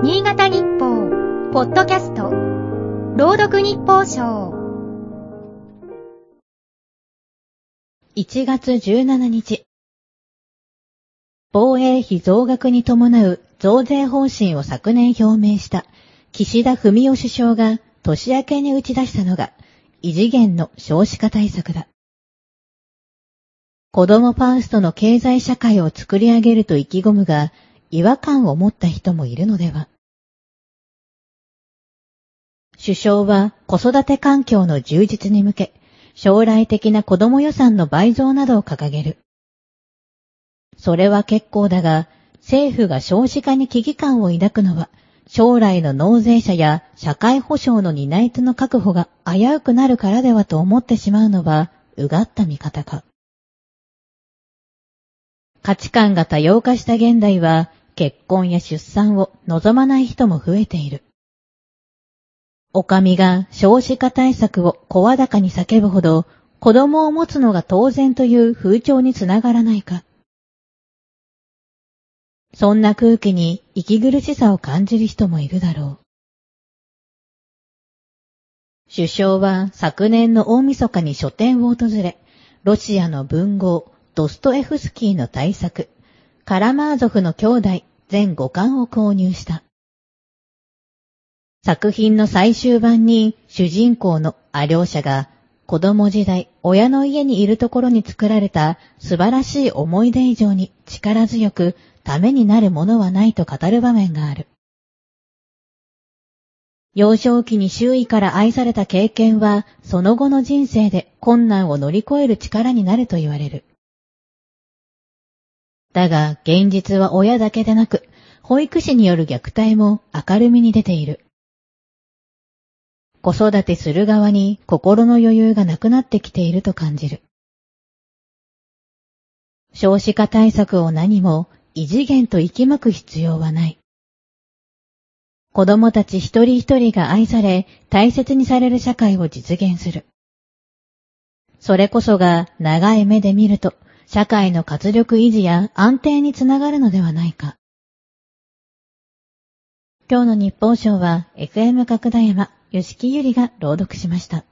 新潟日報、ポッドキャスト、朗読日報賞。1月17日。防衛費増額に伴う増税方針を昨年表明した岸田文雄首相が年明けに打ち出したのが異次元の少子化対策だ。子供ファーストの経済社会を作り上げると意気込むが違和感を持った人もいるのでは。首相は子育て環境の充実に向け、将来的な子供予算の倍増などを掲げる。それは結構だが、政府が少子化に危機感を抱くのは、将来の納税者や社会保障の担い手の確保が危うくなるからではと思ってしまうのは、うがった見方か。価値観が多様化した現代は、結婚や出産を望まない人も増えている。お上が少子化対策を声高に叫ぶほど、子供を持つのが当然という風潮につながらないか。そんな空気に息苦しさを感じる人もいるだろう。首相は昨年の大晦日に書店を訪れ、ロシアの文豪、ドストエフスキーの大作、カラマーゾフの兄弟全5巻を購入した。作品の最終版に主人公のアリョーシャが子供時代親の家にいるところに作られた素晴らしい思い出以上に力強くためになるものはないと語る場面がある。幼少期に周囲から愛された経験はその後の人生で困難を乗り越える力になると言われる。だが現実は親だけでなく保育士による虐待も明るみに出ている。子育てする側に心の余裕がなくなってきていると感じる。少子化対策を何も異次元と息巻く必要はない。子供たち一人一人が愛され大切にされる社会を実現する。それこそが長い目で見ると社会の活力維持や安定につながるのではないか。今日の日報賞は FM 角田山吉木ゆりが朗読しました。